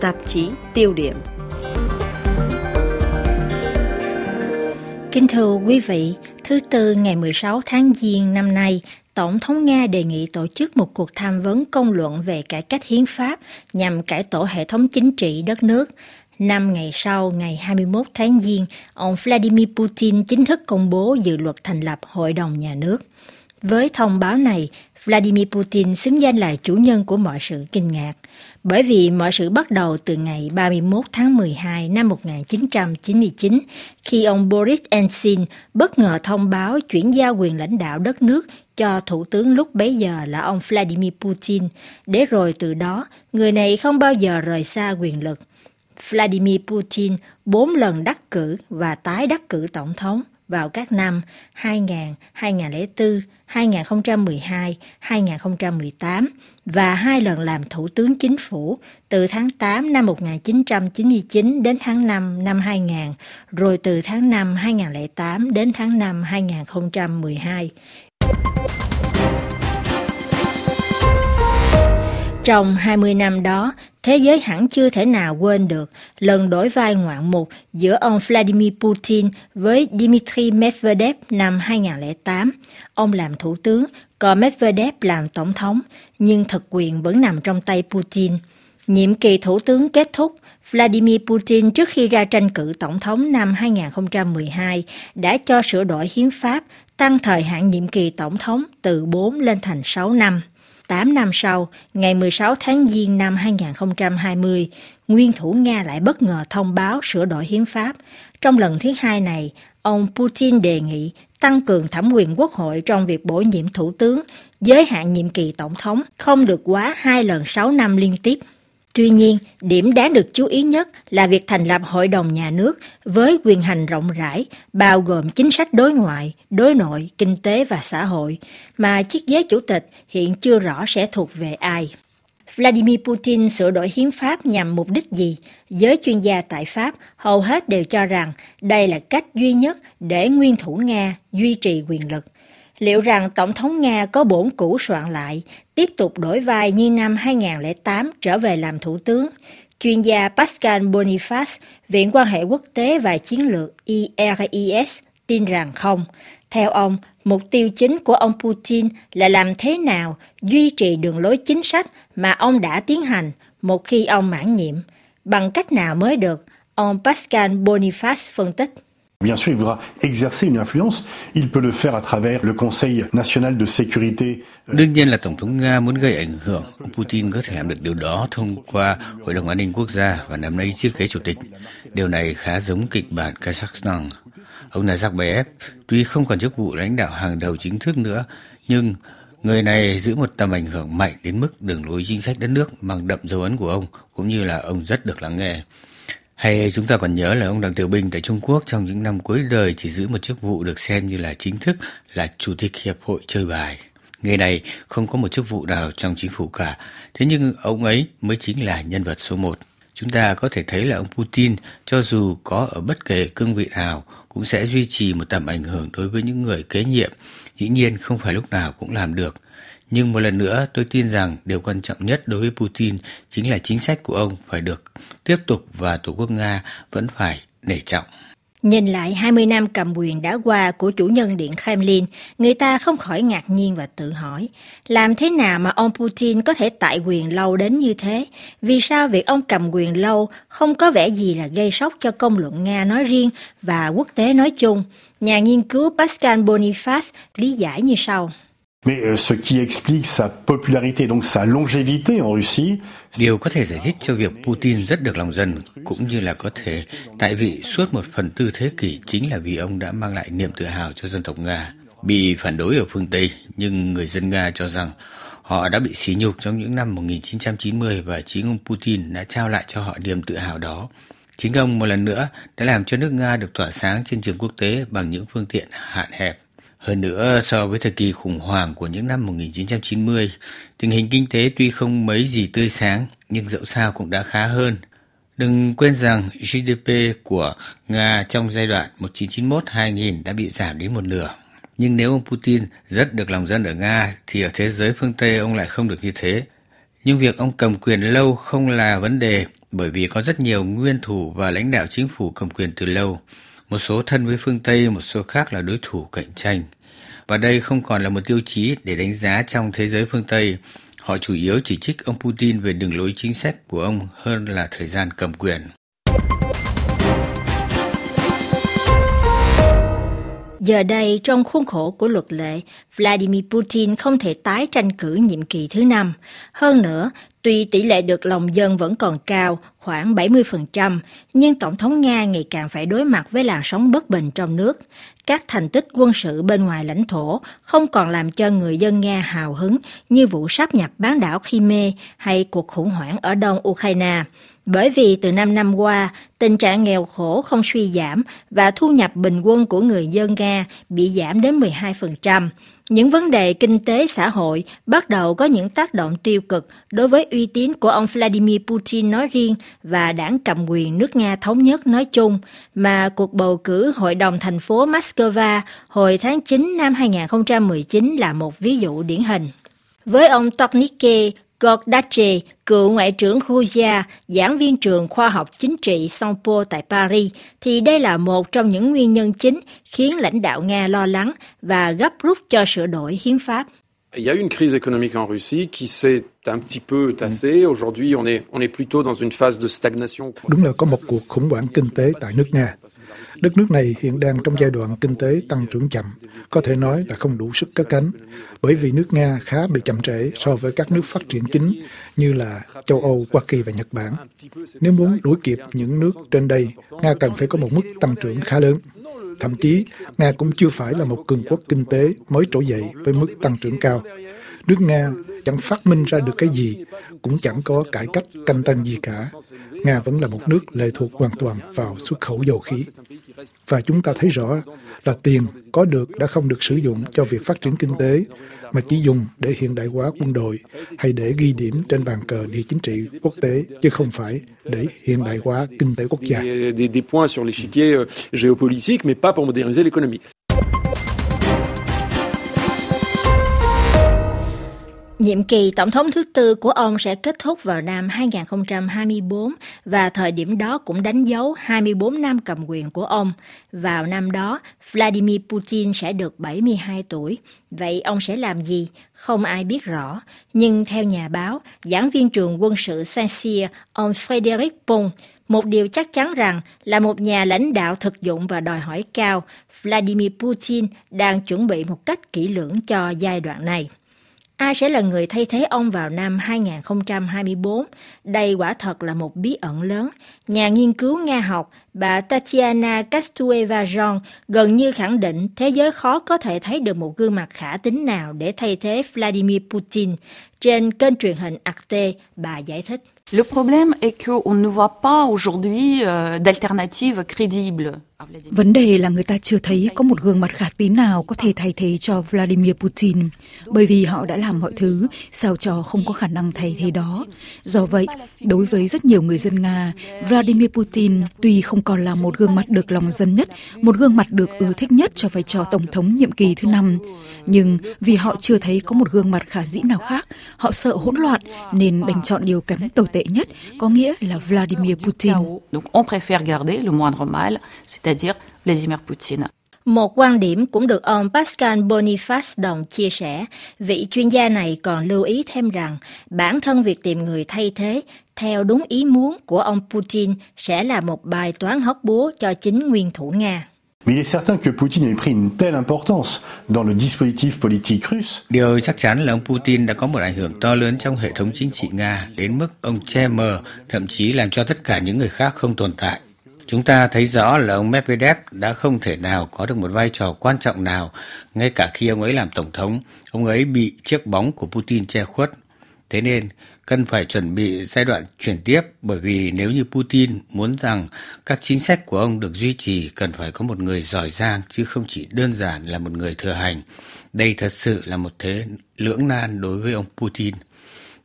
tạp chí tiêu điểm. Kính thưa quý vị, thứ Tư ngày 16 tháng Giêng năm nay, Tổng thống Nga đề nghị tổ chức một cuộc tham vấn công luận về cải cách hiến pháp nhằm cải tổ hệ thống chính trị đất nước. Năm ngày sau, ngày 21 tháng Giêng, ông Vladimir Putin chính thức công bố dự luật thành lập Hội đồng Nhà nước. Với thông báo này, Vladimir Putin xứng danh là chủ nhân của mọi sự kinh ngạc, bởi vì mọi sự bắt đầu từ ngày 31 tháng 12 năm 1999, khi ông Boris Yeltsin bất ngờ thông báo chuyển giao quyền lãnh đạo đất nước cho thủ tướng lúc bấy giờ là ông Vladimir Putin, để rồi từ đó, người này không bao giờ rời xa quyền lực. Vladimir Putin bốn lần đắc cử và tái đắc cử tổng thống vào các năm 2000, 2004, 2012, 2018 và hai lần làm thủ tướng chính phủ từ tháng 8 năm 1999 đến tháng 5 năm 2000, rồi từ tháng 5 2008 đến tháng 5 2012. Trong 20 năm đó, thế giới hẳn chưa thể nào quên được lần đổi vai ngoạn mục giữa ông Vladimir Putin với Dmitry Medvedev năm 2008. Ông làm thủ tướng, còn Medvedev làm tổng thống, nhưng thực quyền vẫn nằm trong tay Putin. Nhiệm kỳ thủ tướng kết thúc, Vladimir Putin trước khi ra tranh cử tổng thống năm 2012 đã cho sửa đổi hiến pháp, tăng thời hạn nhiệm kỳ tổng thống từ 4 lên thành 6 năm. 8 năm sau, ngày 16 tháng Giêng năm 2020, nguyên thủ Nga lại bất ngờ thông báo sửa đổi hiến pháp. Trong lần thứ hai này, ông Putin đề nghị tăng cường thẩm quyền quốc hội trong việc bổ nhiệm thủ tướng, giới hạn nhiệm kỳ tổng thống không được quá hai lần 6 năm liên tiếp. Tuy nhiên, điểm đáng được chú ý nhất là việc thành lập Hội đồng Nhà nước với quyền hành rộng rãi, bao gồm chính sách đối ngoại, đối nội, kinh tế và xã hội, mà chiếc ghế chủ tịch hiện chưa rõ sẽ thuộc về ai. Vladimir Putin sửa đổi hiến pháp nhằm mục đích gì? Giới chuyên gia tại Pháp hầu hết đều cho rằng đây là cách duy nhất để nguyên thủ Nga duy trì quyền lực liệu rằng Tổng thống Nga có bổn cũ soạn lại, tiếp tục đổi vai như năm 2008 trở về làm thủ tướng. Chuyên gia Pascal Boniface, Viện quan hệ quốc tế và chiến lược IRIS tin rằng không. Theo ông, mục tiêu chính của ông Putin là làm thế nào duy trì đường lối chính sách mà ông đã tiến hành một khi ông mãn nhiệm. Bằng cách nào mới được, ông Pascal Boniface phân tích. Bien sûr, il voudra exercer une influence. Il peut le faire à travers le Conseil national de sécurité. Euh, Đương nhiên là Tổng thống Nga muốn gây ảnh hưởng. Ông Putin có thể làm được điều đó thông qua Hội đồng An ninh Quốc gia và nắm lấy chiếc ghế chủ tịch. Điều này khá giống kịch bản Kazakhstan. Ông Nazarbayev tuy không còn chức vụ lãnh đạo hàng đầu chính thức nữa, nhưng người này giữ một tầm ảnh hưởng mạnh đến mức đường lối chính sách đất nước mang đậm dấu ấn của ông, cũng như là ông rất được lắng nghe. Hay chúng ta còn nhớ là ông Đặng Tiểu Bình tại Trung Quốc trong những năm cuối đời chỉ giữ một chức vụ được xem như là chính thức là Chủ tịch Hiệp hội chơi bài. Người này không có một chức vụ nào trong chính phủ cả, thế nhưng ông ấy mới chính là nhân vật số một. Chúng ta có thể thấy là ông Putin, cho dù có ở bất kể cương vị nào, cũng sẽ duy trì một tầm ảnh hưởng đối với những người kế nhiệm. Dĩ nhiên không phải lúc nào cũng làm được, nhưng một lần nữa tôi tin rằng điều quan trọng nhất đối với Putin chính là chính sách của ông phải được tiếp tục và Tổ quốc Nga vẫn phải nể trọng. Nhìn lại 20 năm cầm quyền đã qua của chủ nhân Điện Kremlin, người ta không khỏi ngạc nhiên và tự hỏi, làm thế nào mà ông Putin có thể tại quyền lâu đến như thế? Vì sao việc ông cầm quyền lâu không có vẻ gì là gây sốc cho công luận Nga nói riêng và quốc tế nói chung? Nhà nghiên cứu Pascal Boniface lý giải như sau. Mais euh, ce qui explique sa popularité, donc sa longévité en Russie. Điều có thể giải thích cho việc Putin rất được lòng dân, cũng như là có thể tại vị suốt một phần tư thế kỷ chính là vì ông đã mang lại niềm tự hào cho dân tộc Nga. Bị phản đối ở phương Tây, nhưng người dân Nga cho rằng họ đã bị sỉ nhục trong những năm 1990 và chính ông Putin đã trao lại cho họ niềm tự hào đó. Chính ông một lần nữa đã làm cho nước Nga được tỏa sáng trên trường quốc tế bằng những phương tiện hạn hẹp. Hơn nữa, so với thời kỳ khủng hoảng của những năm 1990, tình hình kinh tế tuy không mấy gì tươi sáng, nhưng dẫu sao cũng đã khá hơn. Đừng quên rằng GDP của Nga trong giai đoạn 1991-2000 đã bị giảm đến một nửa. Nhưng nếu ông Putin rất được lòng dân ở Nga, thì ở thế giới phương Tây ông lại không được như thế. Nhưng việc ông cầm quyền lâu không là vấn đề, bởi vì có rất nhiều nguyên thủ và lãnh đạo chính phủ cầm quyền từ lâu. Một số thân với phương Tây, một số khác là đối thủ cạnh tranh. Và đây không còn là một tiêu chí để đánh giá trong thế giới phương Tây. Họ chủ yếu chỉ trích ông Putin về đường lối chính sách của ông hơn là thời gian cầm quyền. Giờ đây, trong khuôn khổ của luật lệ, Vladimir Putin không thể tái tranh cử nhiệm kỳ thứ năm. Hơn nữa, tuy tỷ lệ được lòng dân vẫn còn cao, khoảng 70%, nhưng Tổng thống Nga ngày càng phải đối mặt với làn sóng bất bình trong nước. Các thành tích quân sự bên ngoài lãnh thổ không còn làm cho người dân Nga hào hứng như vụ sáp nhập bán đảo Crimea hay cuộc khủng hoảng ở đông Ukraine. Bởi vì từ 5 năm qua, tình trạng nghèo khổ không suy giảm và thu nhập bình quân của người dân Nga bị giảm đến 12%. Những vấn đề kinh tế xã hội bắt đầu có những tác động tiêu cực đối với uy tín của ông Vladimir Putin nói riêng và đảng cầm quyền nước Nga thống nhất nói chung, mà cuộc bầu cử Hội đồng thành phố Moscow hồi tháng 9 năm 2019 là một ví dụ điển hình. Với ông Toknike Gordache, cựu ngoại trưởng Georgia, giảng viên trường khoa học chính trị Sampo tại Paris, thì đây là một trong những nguyên nhân chính khiến lãnh đạo Nga lo lắng và gấp rút cho sửa đổi hiến pháp. Il y a eu une crise économique en Russie qui s'est un petit peu tassée. Aujourd'hui, on est, on est plutôt dans une phase de stagnation. Đúng là có một cuộc khủng hoảng kinh tế tại nước Nga. Đất nước này hiện đang trong giai đoạn kinh tế tăng trưởng chậm, có thể nói là không đủ sức cất cánh, bởi vì nước Nga khá bị chậm trễ so với các nước phát triển chính như là châu Âu, Hoa Kỳ và Nhật Bản. Nếu muốn đuổi kịp những nước trên đây, Nga cần phải có một mức tăng trưởng khá lớn. Thậm chí, Nga cũng chưa phải là một cường quốc kinh tế mới trỗi dậy với mức tăng trưởng cao. Nước Nga chẳng phát minh ra được cái gì, cũng chẳng có cải cách canh tân gì cả. Nga vẫn là một nước lệ thuộc hoàn toàn vào xuất khẩu dầu khí. Và chúng ta thấy rõ là tiền có được đã không được sử dụng cho việc phát triển kinh tế, mà chỉ dùng để hiện đại hóa quân đội hay để ghi điểm trên bàn cờ địa chính trị quốc tế, chứ không phải để hiện đại hóa kinh tế quốc gia. Nhiệm kỳ tổng thống thứ tư của ông sẽ kết thúc vào năm 2024 và thời điểm đó cũng đánh dấu 24 năm cầm quyền của ông. Vào năm đó, Vladimir Putin sẽ được 72 tuổi. Vậy ông sẽ làm gì? Không ai biết rõ. Nhưng theo nhà báo, giảng viên trường quân sự Saint-Cyr, ông Frédéric Pont, một điều chắc chắn rằng là một nhà lãnh đạo thực dụng và đòi hỏi cao, Vladimir Putin đang chuẩn bị một cách kỹ lưỡng cho giai đoạn này. Ai sẽ là người thay thế ông vào năm 2024? Đây quả thật là một bí ẩn lớn. Nhà nghiên cứu Nga học bà Tatiana Kastueva-Ron gần như khẳng định thế giới khó có thể thấy được một gương mặt khả tính nào để thay thế Vladimir Putin. Trên kênh truyền hình Arte, bà giải thích. Le problème est qu'on ne voit pas aujourd'hui euh, d'alternative crédible. Ah, Vấn đề là người ta chưa thấy có một gương mặt khả tín nào có thể thay thế cho Vladimir Putin, bởi vì họ đã làm mọi thứ sao cho không có khả năng thay thế đó. Do vậy, đối với rất nhiều người dân Nga, Vladimir Putin tuy không còn là một gương mặt được lòng dân nhất, một gương mặt được ưa thích nhất cho vai trò tổng thống nhiệm kỳ thứ năm, nhưng vì họ chưa thấy có một gương mặt khả dĩ nào khác, họ sợ hỗn loạn nên đành chọn điều kém tồi tệ tệ nhất, có nghĩa là Vladimir Putin. Donc on préfère garder le moindre mal, c'est-à-dire Vladimir Poutine. Một quan điểm cũng được ông Pascal Boniface đồng chia sẻ. Vị chuyên gia này còn lưu ý thêm rằng bản thân việc tìm người thay thế theo đúng ý muốn của ông Putin sẽ là một bài toán hóc búa cho chính nguyên thủ Nga. Mais il est certain que Poutine ait pris une telle importance dans le dispositif politique russe. Điều chắc chắn là ông Putin đã có một ảnh hưởng to lớn trong hệ thống chính trị Nga đến mức ông che mờ, thậm chí làm cho tất cả những người khác không tồn tại. Chúng ta thấy rõ là ông Medvedev đã không thể nào có được một vai trò quan trọng nào, ngay cả khi ông ấy làm tổng thống, ông ấy bị chiếc bóng của Putin che khuất. Thế nên, cần phải chuẩn bị giai đoạn chuyển tiếp bởi vì nếu như Putin muốn rằng các chính sách của ông được duy trì cần phải có một người giỏi giang chứ không chỉ đơn giản là một người thừa hành. Đây thật sự là một thế lưỡng nan đối với ông Putin.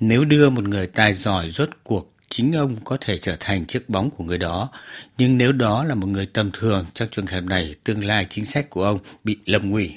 Nếu đưa một người tài giỏi rốt cuộc chính ông có thể trở thành chiếc bóng của người đó. Nhưng nếu đó là một người tầm thường, trong trường hợp này, tương lai chính sách của ông bị lầm nguy